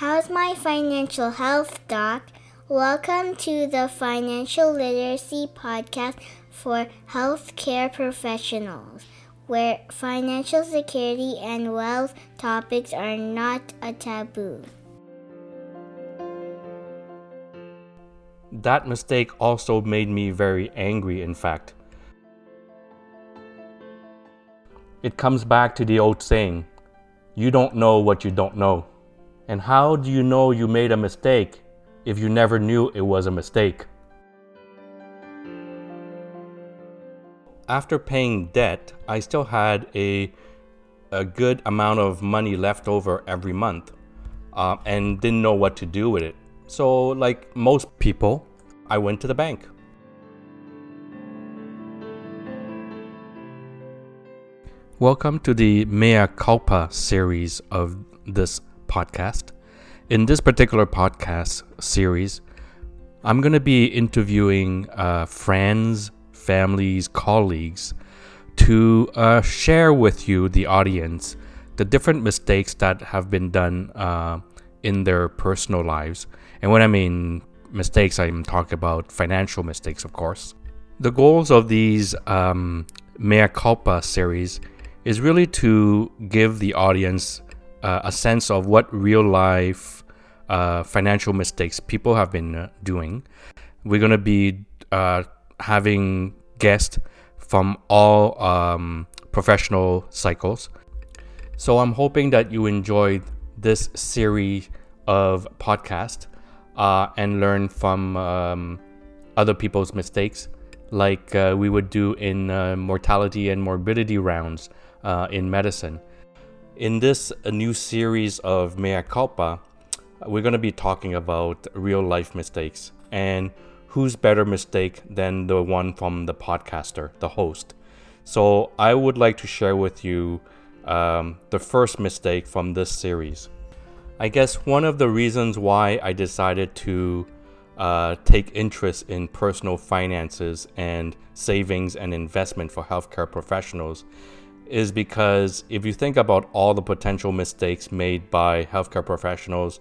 How's my financial health, Doc? Welcome to the Financial Literacy Podcast for Healthcare Professionals, where financial security and wealth topics are not a taboo. That mistake also made me very angry, in fact. It comes back to the old saying you don't know what you don't know. And how do you know you made a mistake if you never knew it was a mistake? After paying debt, I still had a, a good amount of money left over every month uh, and didn't know what to do with it. So, like most people, I went to the bank. Welcome to the Mea Culpa series of this podcast. In this particular podcast series, I'm going to be interviewing uh, friends, families, colleagues to uh, share with you, the audience, the different mistakes that have been done uh, in their personal lives. And when I mean mistakes, I'm talking about financial mistakes, of course. The goals of these um, Mea Culpa series is really to give the audience uh, a sense of what real life uh, financial mistakes people have been uh, doing. We're going to be uh, having guests from all um, professional cycles. So I'm hoping that you enjoyed this series of podcast uh, and learn from um, other people's mistakes, like uh, we would do in uh, mortality and morbidity rounds uh, in medicine. In this new series of Mea Culpa, we're going to be talking about real life mistakes and who's better mistake than the one from the podcaster, the host. So I would like to share with you um, the first mistake from this series. I guess one of the reasons why I decided to uh, take interest in personal finances and savings and investment for healthcare professionals is because if you think about all the potential mistakes made by healthcare professionals,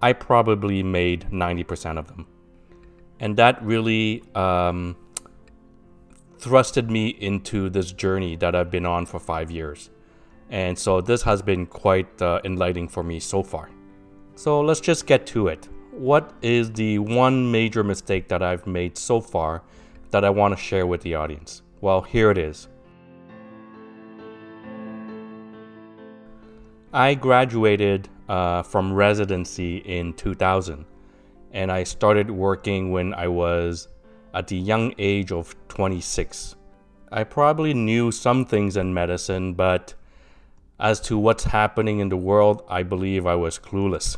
I probably made 90% of them. And that really um, thrusted me into this journey that I've been on for five years. And so this has been quite uh, enlightening for me so far. So let's just get to it. What is the one major mistake that I've made so far that I want to share with the audience? Well, here it is. I graduated uh, from residency in 2000, and I started working when I was at the young age of 26. I probably knew some things in medicine, but as to what's happening in the world, I believe I was clueless.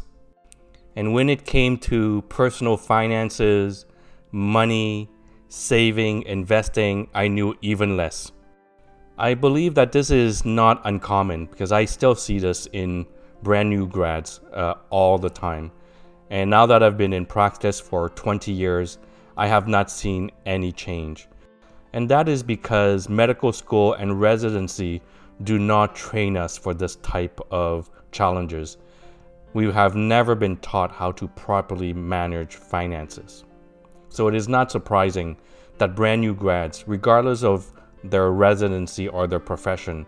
And when it came to personal finances, money, saving, investing, I knew even less. I believe that this is not uncommon because I still see this in brand new grads uh, all the time. And now that I've been in practice for 20 years, I have not seen any change. And that is because medical school and residency do not train us for this type of challenges. We have never been taught how to properly manage finances. So it is not surprising that brand new grads, regardless of their residency or their profession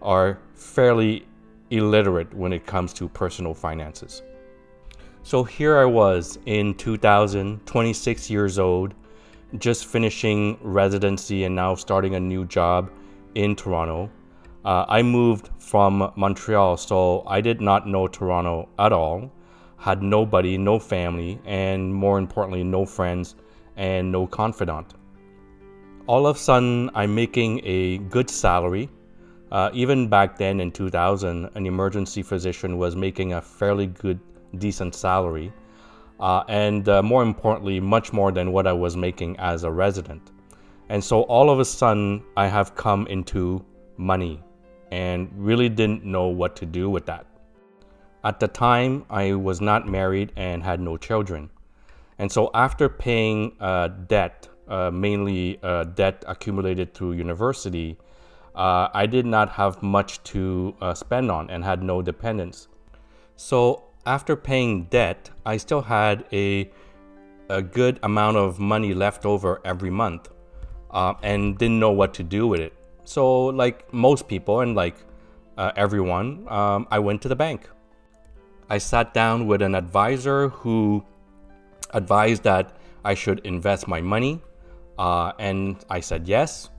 are fairly illiterate when it comes to personal finances. So here I was in 2000, 26 years old, just finishing residency and now starting a new job in Toronto. Uh, I moved from Montreal, so I did not know Toronto at all, had nobody, no family, and more importantly, no friends and no confidant all of a sudden I'm making a good salary. Uh, even back then in 2000, an emergency physician was making a fairly good, decent salary. Uh, and uh, more importantly, much more than what I was making as a resident. And so all of a sudden, I have come into money and really didn't know what to do with that. At the time, I was not married and had no children. And so after paying uh, debt uh, mainly uh, debt accumulated through university, uh, I did not have much to uh, spend on and had no dependents. So after paying debt, I still had a a good amount of money left over every month, uh, and didn't know what to do with it. So, like most people, and like uh, everyone, um, I went to the bank. I sat down with an advisor who advised that I should invest my money, uh, and I said yes.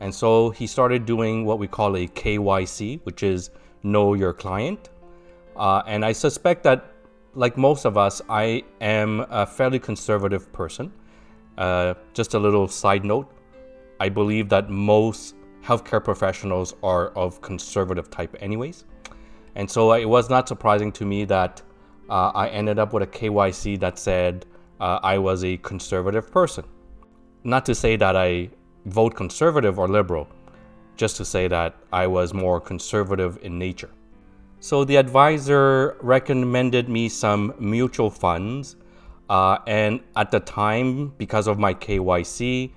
And so he started doing what we call a KYC, which is Know Your Client. Uh, and I suspect that, like most of us, I am a fairly conservative person. Uh, just a little side note I believe that most healthcare professionals are of conservative type, anyways. And so it was not surprising to me that uh, I ended up with a KYC that said uh, I was a conservative person. Not to say that I vote conservative or liberal, just to say that I was more conservative in nature. So the advisor recommended me some mutual funds, uh, and at the time, because of my KYC,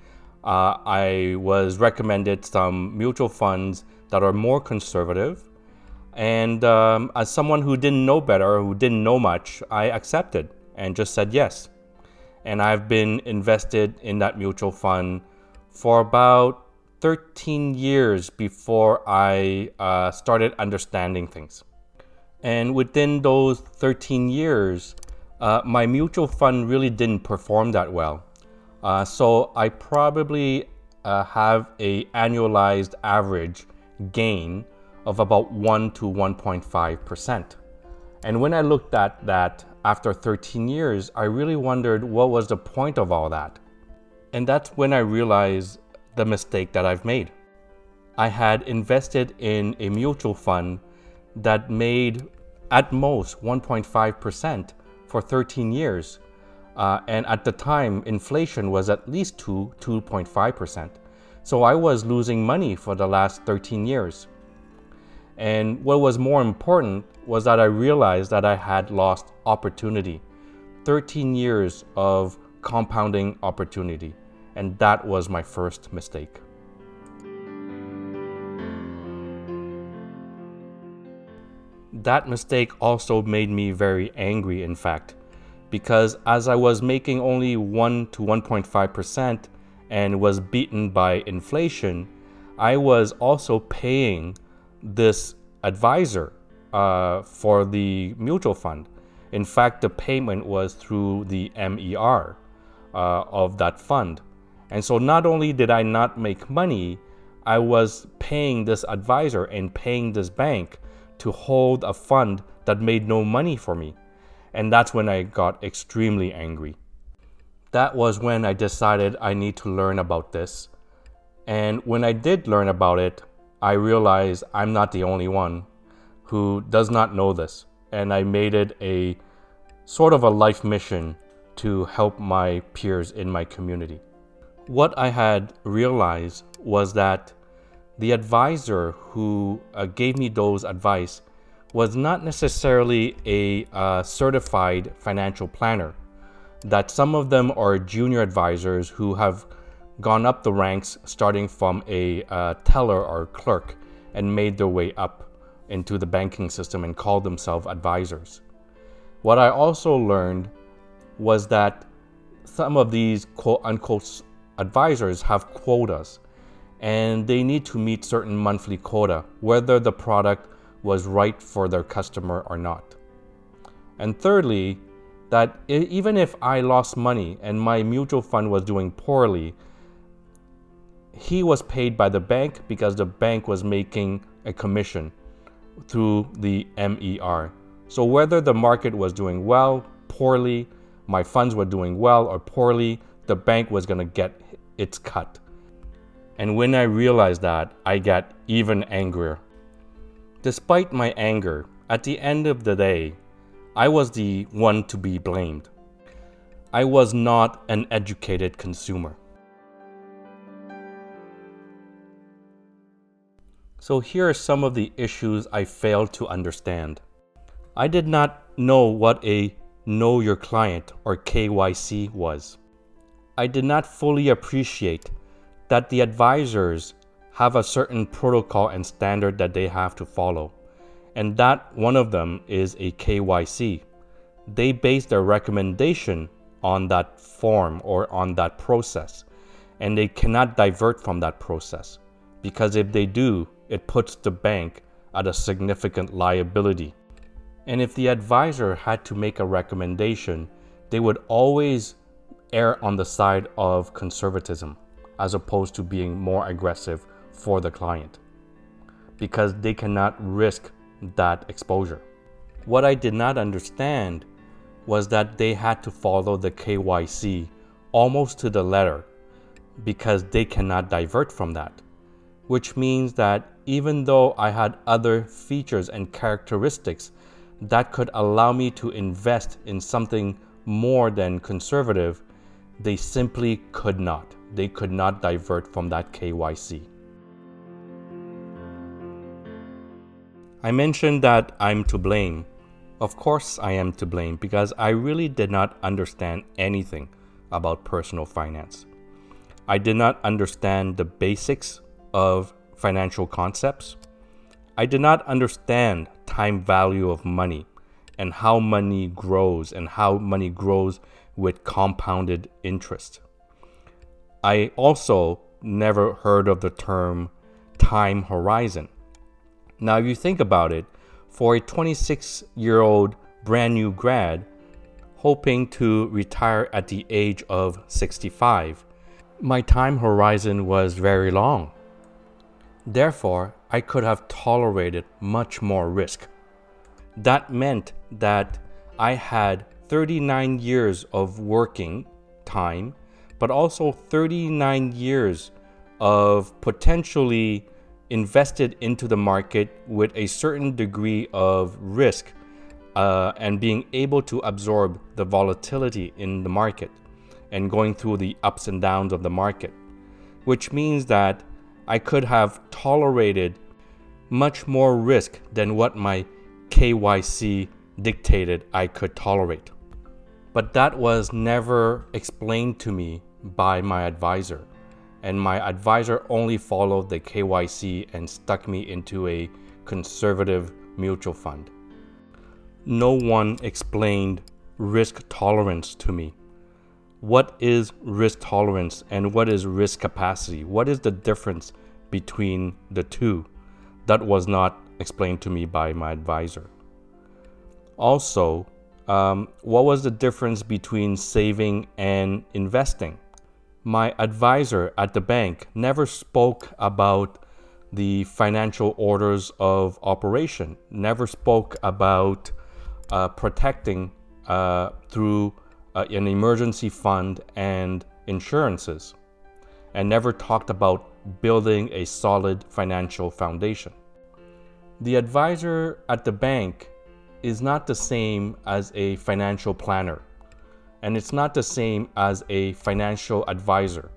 uh, I was recommended some mutual funds that are more conservative. And um, as someone who didn't know better, who didn't know much, I accepted and just said yes. And I've been invested in that mutual fund for about 13 years before I uh, started understanding things. And within those 13 years, uh, my mutual fund really didn't perform that well. Uh, so I probably uh, have a annualized average gain of about 1 to 1.5 percent. And when I looked at that after 13 years, I really wondered what was the point of all that. And that's when I realized the mistake that I've made. I had invested in a mutual fund that made at most 1.5% for 13 years. Uh, and at the time, inflation was at least 2, 2.5%. So I was losing money for the last 13 years. And what was more important was that I realized that I had lost opportunity 13 years of compounding opportunity. And that was my first mistake. That mistake also made me very angry, in fact, because as I was making only 1 to 1.5% and was beaten by inflation, I was also paying this advisor uh, for the mutual fund. In fact, the payment was through the MER uh, of that fund. And so not only did I not make money, I was paying this advisor and paying this bank to hold a fund that made no money for me. And that's when I got extremely angry. That was when I decided I need to learn about this. And when I did learn about it, I realize I'm not the only one who does not know this. And I made it a sort of a life mission to help my peers in my community. What I had realized was that the advisor who uh, gave me those advice was not necessarily a uh, certified financial planner. That some of them are junior advisors who have gone up the ranks starting from a uh, teller or clerk and made their way up into the banking system and called themselves advisors. What I also learned was that some of these quote unquote advisors have quotas and they need to meet certain monthly quota, whether the product was right for their customer or not. And thirdly, that even if I lost money and my mutual fund was doing poorly, he was paid by the bank because the bank was making a commission through the MER. So whether the market was doing well, poorly, my funds were doing well or poorly, the bank was going to get its cut. And when I realized that, I got even angrier. Despite my anger, at the end of the day, I was the one to be blamed. I was not an educated consumer. So here are some of the issues I failed to understand. I did not know what a Know Your Client or KYC was. I did not fully appreciate that the advisors have a certain protocol and standard that they have to follow. And that one of them is a KYC, they base their recommendation on that form or on that process, and they cannot divert from that process because if they do, it puts the bank at a significant liability. And if the advisor had to make a recommendation, they would always err on the side of conservatism as opposed to being more aggressive for the client because they cannot risk that exposure. What I did not understand was that they had to follow the KYC almost to the letter because they cannot divert from that, which means that even though I had other features and characteristics that could allow me to invest in something more than conservative, they simply could not. They could not divert from that KYC. I mentioned that I'm to blame. Of course, I am to blame because I really did not understand anything about personal finance. I did not understand the basics of financial concepts. I did not understand time value of money and how money grows and how money grows with compounded interest. I also never heard of the term time horizon. Now, if you think about it, for a 26 year old brand new grad hoping to retire at the age of 65, my time horizon was very long. Therefore, I could have tolerated much more risk. That meant that I had 39 years of working time, but also 39 years of potentially invested into the market with a certain degree of risk uh, and being able to absorb the volatility in the market and going through the ups and downs of the market, which means that I could have tolerated much more risk than what my KYC dictated I could tolerate. But that was never explained to me by my advisor. And my advisor only followed the KYC and stuck me into a conservative mutual fund. No one explained risk tolerance to me what is risk tolerance and what is risk capacity? What is the difference between the two? That was not explained to me by my advisor. Also, um, what was the difference between saving and investing? My advisor at the bank never spoke about the financial orders of operation, never spoke about uh, protecting uh, through uh, an emergency fund and insurances, and never talked about building a solid financial foundation. The advisor at the bank is not the same as a financial planner, and it's not the same as a financial advisor.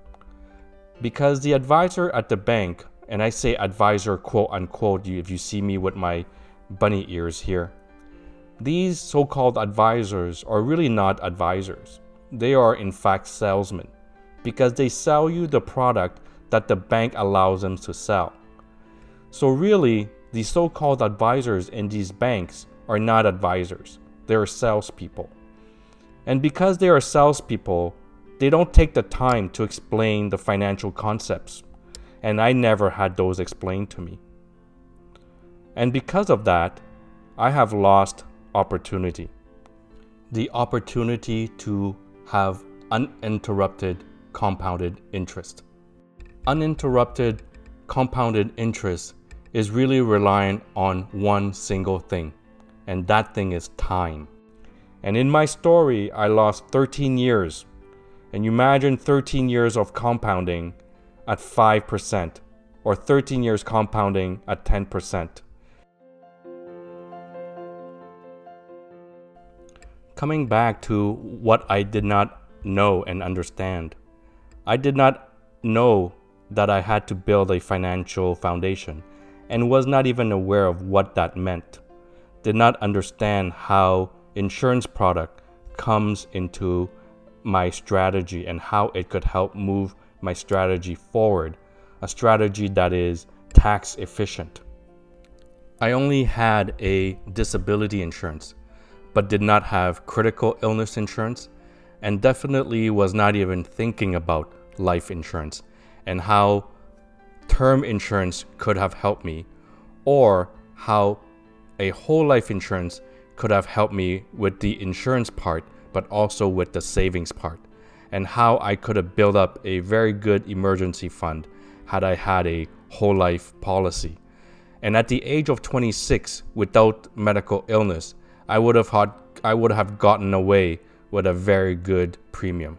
Because the advisor at the bank, and I say advisor quote unquote, if you see me with my bunny ears here, these so called advisors are really not advisors. They are, in fact, salesmen because they sell you the product that the bank allows them to sell. So, really, the so called advisors in these banks are not advisors, they are salespeople. And because they are salespeople, they don't take the time to explain the financial concepts. And I never had those explained to me. And because of that, I have lost opportunity the opportunity to have uninterrupted compounded interest. Uninterrupted compounded interest is really relying on one single thing, and that thing is time. And in my story, I lost 13 years. And you imagine 13 years of compounding at 5%, or 13 years compounding at 10%. Coming back to what I did not know and understand, I did not know that I had to build a financial foundation and was not even aware of what that meant. Did not understand how insurance product comes into my strategy and how it could help move my strategy forward, a strategy that is tax efficient. I only had a disability insurance but did not have critical illness insurance, and definitely was not even thinking about life insurance and how term insurance could have helped me, or how a whole life insurance could have helped me with the insurance part, but also with the savings part, and how I could have built up a very good emergency fund had I had a whole life policy. And at the age of 26, without medical illness, I would have had, I would have gotten away with a very good premium.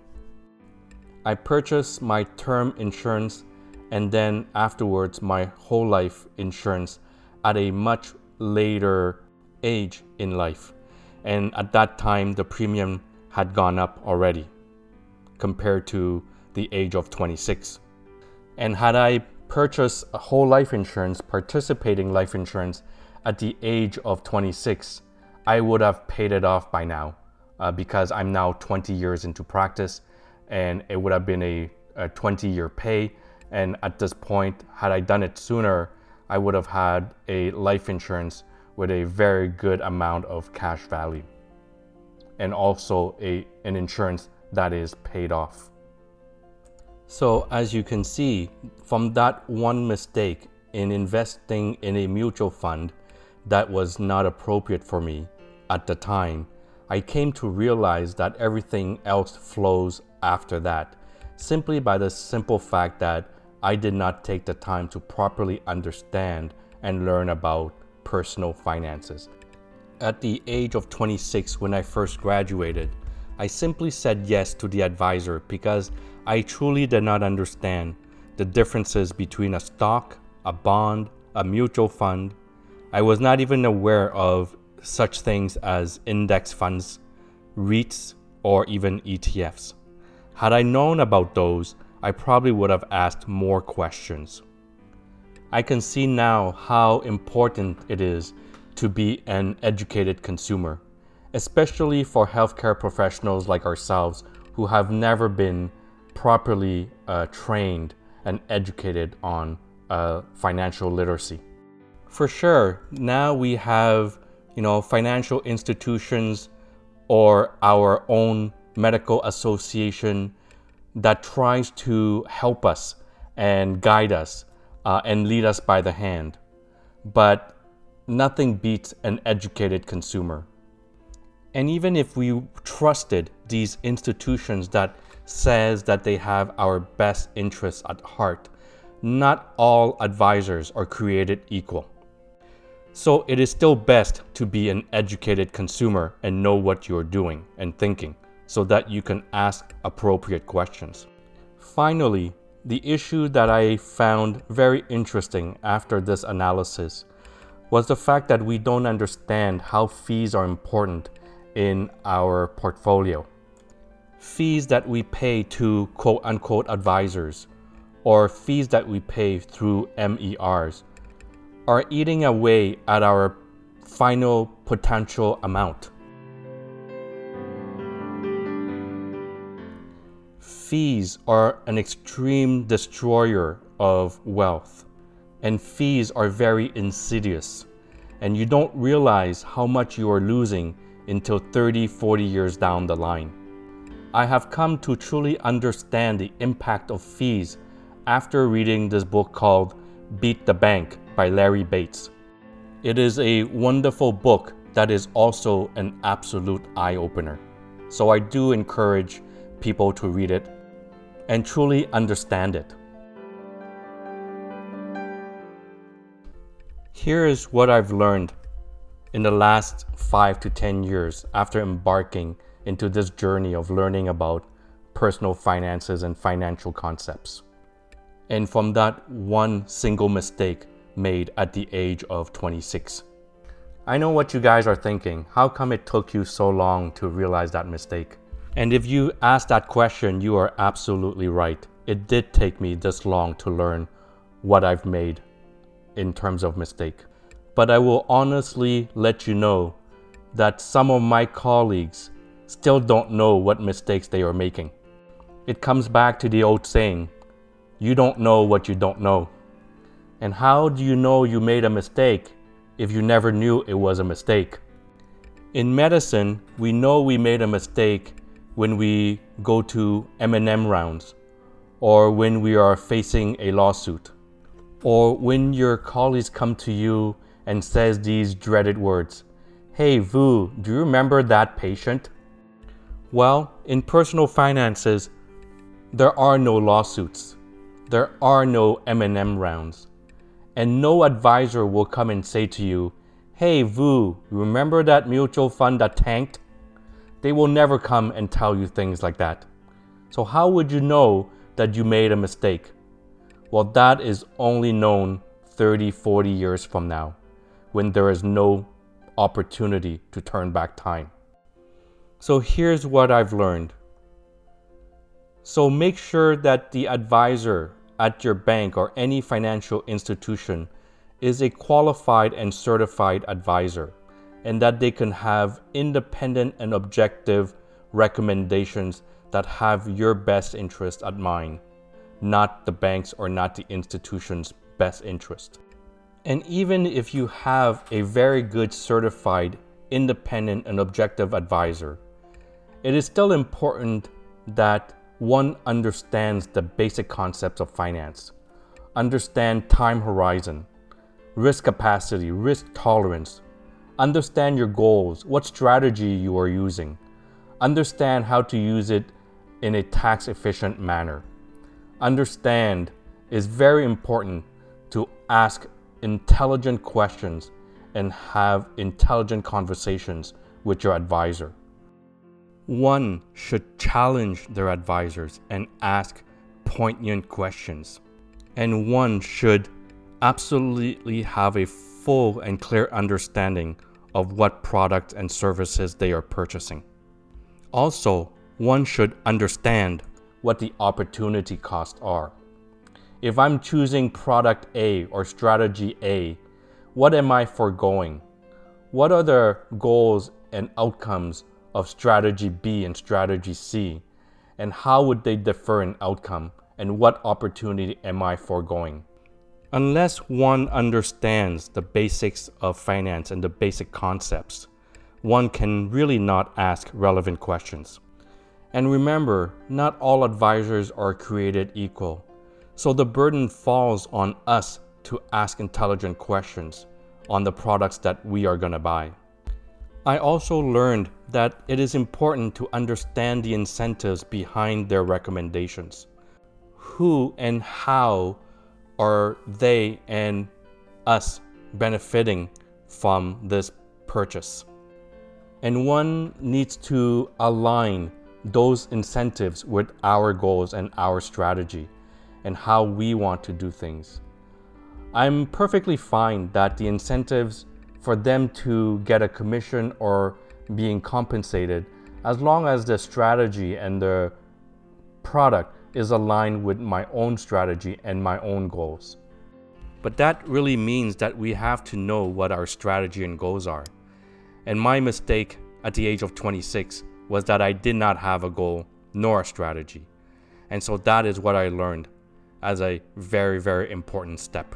I purchased my term insurance and then afterwards my whole life insurance at a much later age in life. And at that time, the premium had gone up already compared to the age of 26. And had I purchased a whole life insurance, participating life insurance, at the age of 26, I would have paid it off by now uh, because I'm now 20 years into practice and it would have been a, a 20 year pay. And at this point, had I done it sooner, I would have had a life insurance with a very good amount of cash value and also a, an insurance that is paid off. So, as you can see, from that one mistake in investing in a mutual fund that was not appropriate for me at the time, I came to realize that everything else flows after that, simply by the simple fact that I did not take the time to properly understand and learn about personal finances. At the age of 26, when I first graduated, I simply said yes to the advisor because I truly did not understand the differences between a stock, a bond, a mutual fund. I was not even aware of such things as index funds, REITs, or even ETFs. Had I known about those, I probably would have asked more questions. I can see now how important it is to be an educated consumer, especially for healthcare professionals like ourselves who have never been properly uh, trained and educated on uh, financial literacy. For sure, now we have you know financial institutions or our own medical association that tries to help us and guide us uh, and lead us by the hand. But nothing beats an educated consumer. And even if we trusted these institutions that says that they have our best interests at heart. Not all advisors are created equal. So it is still best to be an educated consumer and know what you're doing and thinking so that you can ask appropriate questions. Finally, the issue that I found very interesting after this analysis was the fact that we don't understand how fees are important in our portfolio fees that we pay to quote unquote advisors or fees that we pay through MERs are eating away at our final potential amount. Fees are an extreme destroyer of wealth, and fees are very insidious, and you don't realize how much you are losing until 30, 40 years down the line. I have come to truly understand the impact of fees after reading this book called Beat the Bank by Larry Bates. It is a wonderful book that is also an absolute eye opener. So I do encourage people to read it and truly understand it. Here is what I've learned in the last five to 10 years after embarking into this journey of learning about personal finances and financial concepts. And from that one single mistake made at the age of 26. I know what you guys are thinking. How come it took you so long to realize that mistake? And if you ask that question, you are absolutely right. It did take me this long to learn what I've made in terms of mistake. But I will honestly let you know that some of my colleagues still don't know what mistakes they are making. It comes back to the old saying you don't know what you don't know. And how do you know you made a mistake if you never knew it was a mistake? In medicine, we know we made a mistake when we go to M&M rounds or when we are facing a lawsuit or when your colleagues come to you and says these dreaded words. Hey Vu, do you remember that patient? Well, in personal finances, there are no lawsuits. There are no M&M rounds. And no advisor will come and say to you, "Hey Vu, remember that mutual fund that tanked?" They will never come and tell you things like that. So how would you know that you made a mistake? Well, that is only known 30, 40 years from now when there is no opportunity to turn back time. So here's what I've learned. So make sure that the advisor at your bank or any financial institution is a qualified and certified advisor and that they can have independent and objective recommendations that have your best interest at mind not the bank's or not the institution's best interest. And even if you have a very good certified, independent, and objective advisor, it is still important that one understands the basic concepts of finance, understand time horizon, risk capacity, risk tolerance, understand your goals, what strategy you are using, understand how to use it in a tax efficient manner understand is very important to ask intelligent questions and have intelligent conversations with your advisor. One should challenge their advisors and ask poignant questions. And one should absolutely have a full and clear understanding of what products and services they are purchasing. Also, one should understand what the opportunity costs are. If I'm choosing product A or strategy A, what am I foregoing? What are the goals and outcomes of strategy B and strategy C? And how would they differ in outcome? And what opportunity am I foregoing? Unless one understands the basics of finance and the basic concepts, one can really not ask relevant questions. And remember, not all advisors are created equal. So the burden falls on us to ask intelligent questions on the products that we are going to buy. I also learned that it is important to understand the incentives behind their recommendations. Who and how are they and us benefiting from this purchase? And one needs to align those incentives with our goals and our strategy and how we want to do things. I'm perfectly fine that the incentives for them to get a commission or being compensated, as long as the strategy and the product is aligned with my own strategy and my own goals. But that really means that we have to know what our strategy and goals are. And my mistake at the age of 26 was that I did not have a goal nor a strategy. And so that is what I learned as a very, very important step.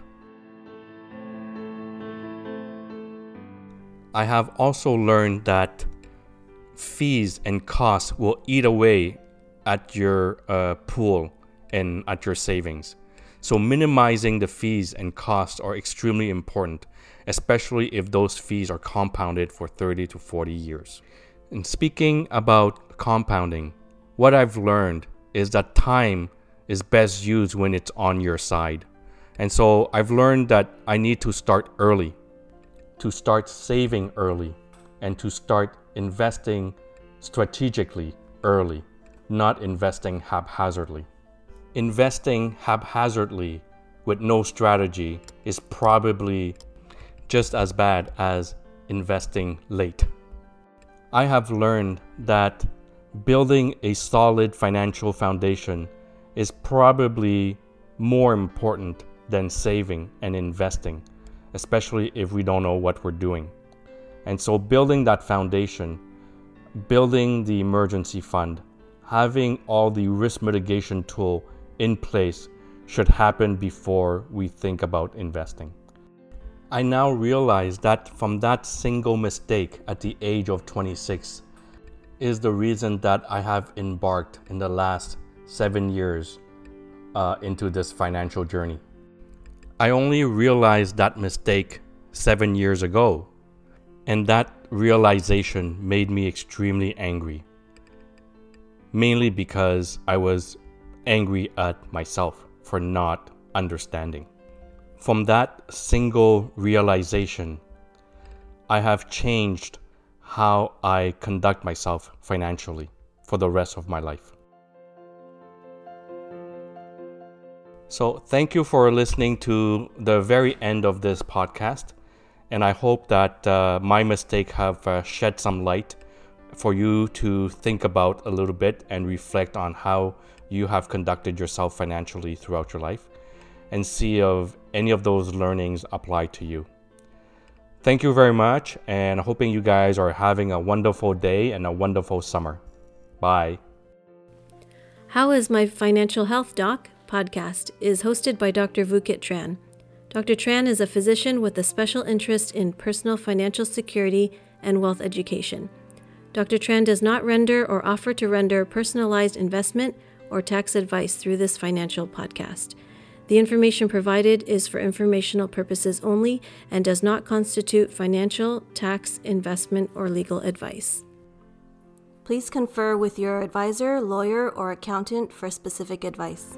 I have also learned that fees and costs will eat away at your uh, pool and at your savings. So, minimizing the fees and costs are extremely important, especially if those fees are compounded for 30 to 40 years. In speaking about compounding, what I've learned is that time is best used when it's on your side. And so I've learned that I need to start early, to start saving early, and to start investing strategically early, not investing haphazardly. Investing haphazardly with no strategy is probably just as bad as investing late. I have learned that building a solid financial foundation is probably more important than saving and investing, especially if we don't know what we're doing. And so, building that foundation, building the emergency fund, having all the risk mitigation tool in place should happen before we think about investing. I now realize that from that single mistake at the age of 26 is the reason that I have embarked in the last seven years uh, into this financial journey. I only realized that mistake seven years ago, and that realization made me extremely angry. Mainly because I was angry at myself for not understanding. From that single realization, I have changed how I conduct myself financially for the rest of my life. So, thank you for listening to the very end of this podcast, and I hope that uh, my mistake have uh, shed some light for you to think about a little bit and reflect on how you have conducted yourself financially throughout your life and see if any of those learnings apply to you. Thank you very much, and hoping you guys are having a wonderful day and a wonderful summer. Bye. How is My Financial Health Doc podcast is hosted by Dr. Vukit Tran. Dr. Tran is a physician with a special interest in personal financial security and wealth education. Dr. Tran does not render or offer to render personalized investment or tax advice through this financial podcast. The information provided is for informational purposes only and does not constitute financial, tax, investment, or legal advice. Please confer with your advisor, lawyer, or accountant for specific advice.